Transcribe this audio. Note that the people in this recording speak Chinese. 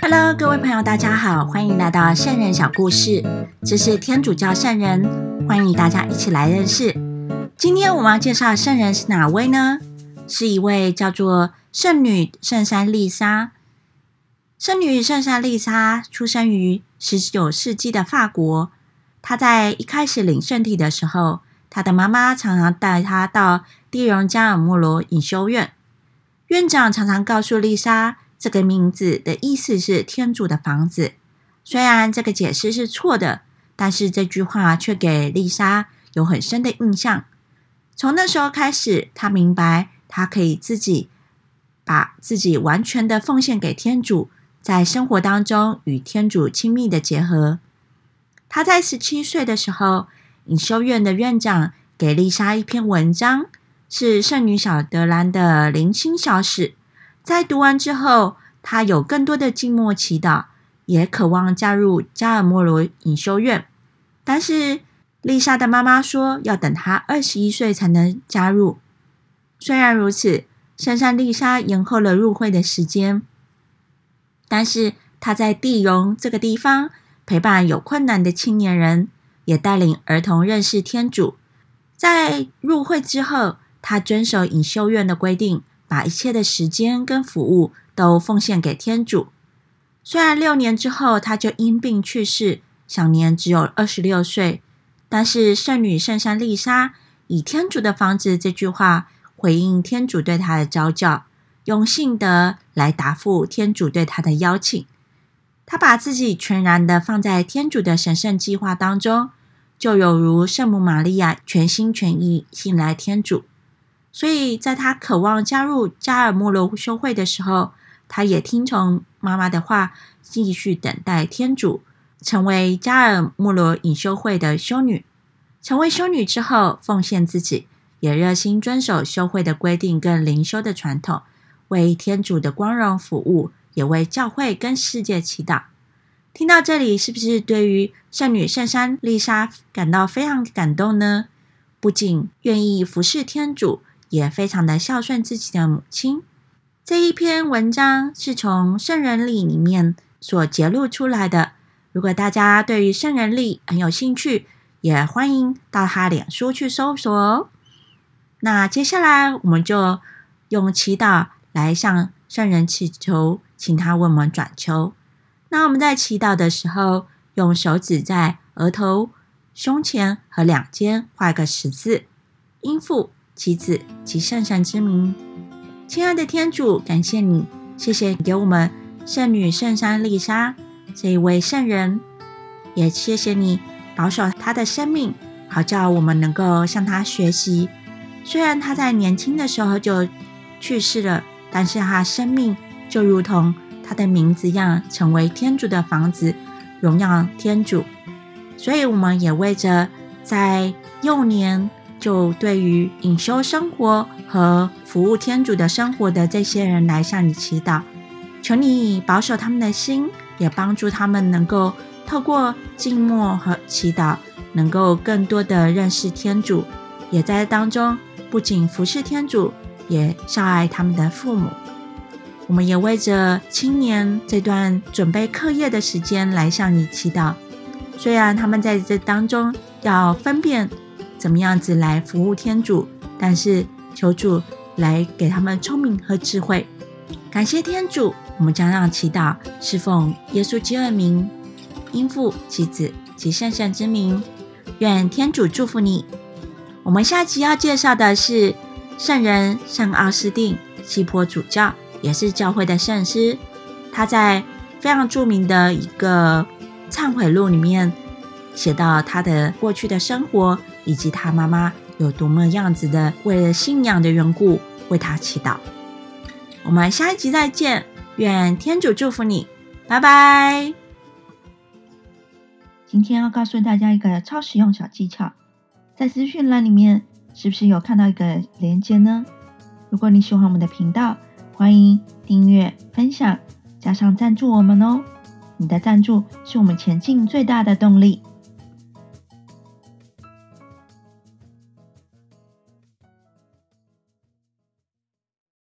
Hello，各位朋友，大家好，欢迎来到圣人小故事。这是天主教圣人，欢迎大家一起来认识。今天我们要介绍的圣人是哪位呢？是一位叫做圣女圣山丽莎。圣女圣山丽莎出生于十九世纪的法国。她在一开始领圣体的时候，她的妈妈常常带她到蒂荣加尔莫罗隐修院。院长常常告诉丽莎，这个名字的意思是“天主的房子”。虽然这个解释是错的，但是这句话却给丽莎有很深的印象。从那时候开始，她明白她可以自己把自己完全的奉献给天主，在生活当中与天主亲密的结合。她在十七岁的时候，隐修院的院长给丽莎一篇文章。是圣女小德兰的零星小史，在读完之后，他有更多的静默祈祷，也渴望加入加尔默罗隐修院。但是丽莎的妈妈说，要等她二十一岁才能加入。虽然如此，珊珊丽莎延后了入会的时间，但是她在地荣这个地方陪伴有困难的青年人，也带领儿童认识天主。在入会之后。他遵守隐修院的规定，把一切的时间跟服务都奉献给天主。虽然六年之后他就因病去世，享年只有二十六岁，但是圣女圣山丽莎以“天主的房子”这句话回应天主对他的召叫，用信德来答复天主对他的邀请。他把自己全然的放在天主的神圣计划当中，就有如圣母玛利亚全心全意信赖天主。所以，在他渴望加入加尔默罗修会的时候，他也听从妈妈的话，继续等待天主，成为加尔默罗隐修会的修女。成为修女之后，奉献自己，也热心遵守修会的规定跟灵修的传统，为天主的光荣服务，也为教会跟世界祈祷。听到这里，是不是对于圣女圣山丽莎感到非常感动呢？不仅愿意服侍天主。也非常的孝顺自己的母亲。这一篇文章是从圣人历里面所揭露出来的。如果大家对于圣人历很有兴趣，也欢迎到他脸书去搜索。那接下来我们就用祈祷来向圣人祈求，请他为我们转求。那我们在祈祷的时候，用手指在额头、胸前和两肩画个十字，应付。妻子及圣神之名，亲爱的天主，感谢你，谢谢给我们圣女圣山丽莎这一位圣人，也谢谢你保守她的生命，好叫我们能够向她学习。虽然她在年轻的时候就去世了，但是她生命就如同她的名字一样，成为天主的房子，荣耀天主。所以我们也为着在幼年。就对于隐修生活和服务天主的生活的这些人来向你祈祷，求你保守他们的心，也帮助他们能够透过静默和祈祷，能够更多的认识天主，也在当中不仅服侍天主，也孝爱他们的父母。我们也为着青年这段准备课业的时间来向你祈祷，虽然他们在这当中要分辨。怎么样子来服务天主？但是求主来给他们聪明和智慧。感谢天主，我们将让祈祷侍奉耶稣基督名，应父及子及圣圣之名。愿天主祝福你。我们下期要介绍的是圣人圣奥斯定，西坡主教，也是教会的圣师。他在非常著名的一个忏悔录里面写到他的过去的生活。以及他妈妈有多么样子的为了信仰的缘故为他祈祷。我们下一集再见，愿天主祝福你，拜拜。今天要告诉大家一个超实用小技巧，在资讯栏里面是不是有看到一个连接呢？如果你喜欢我们的频道，欢迎订阅、分享，加上赞助我们哦。你的赞助是我们前进最大的动力。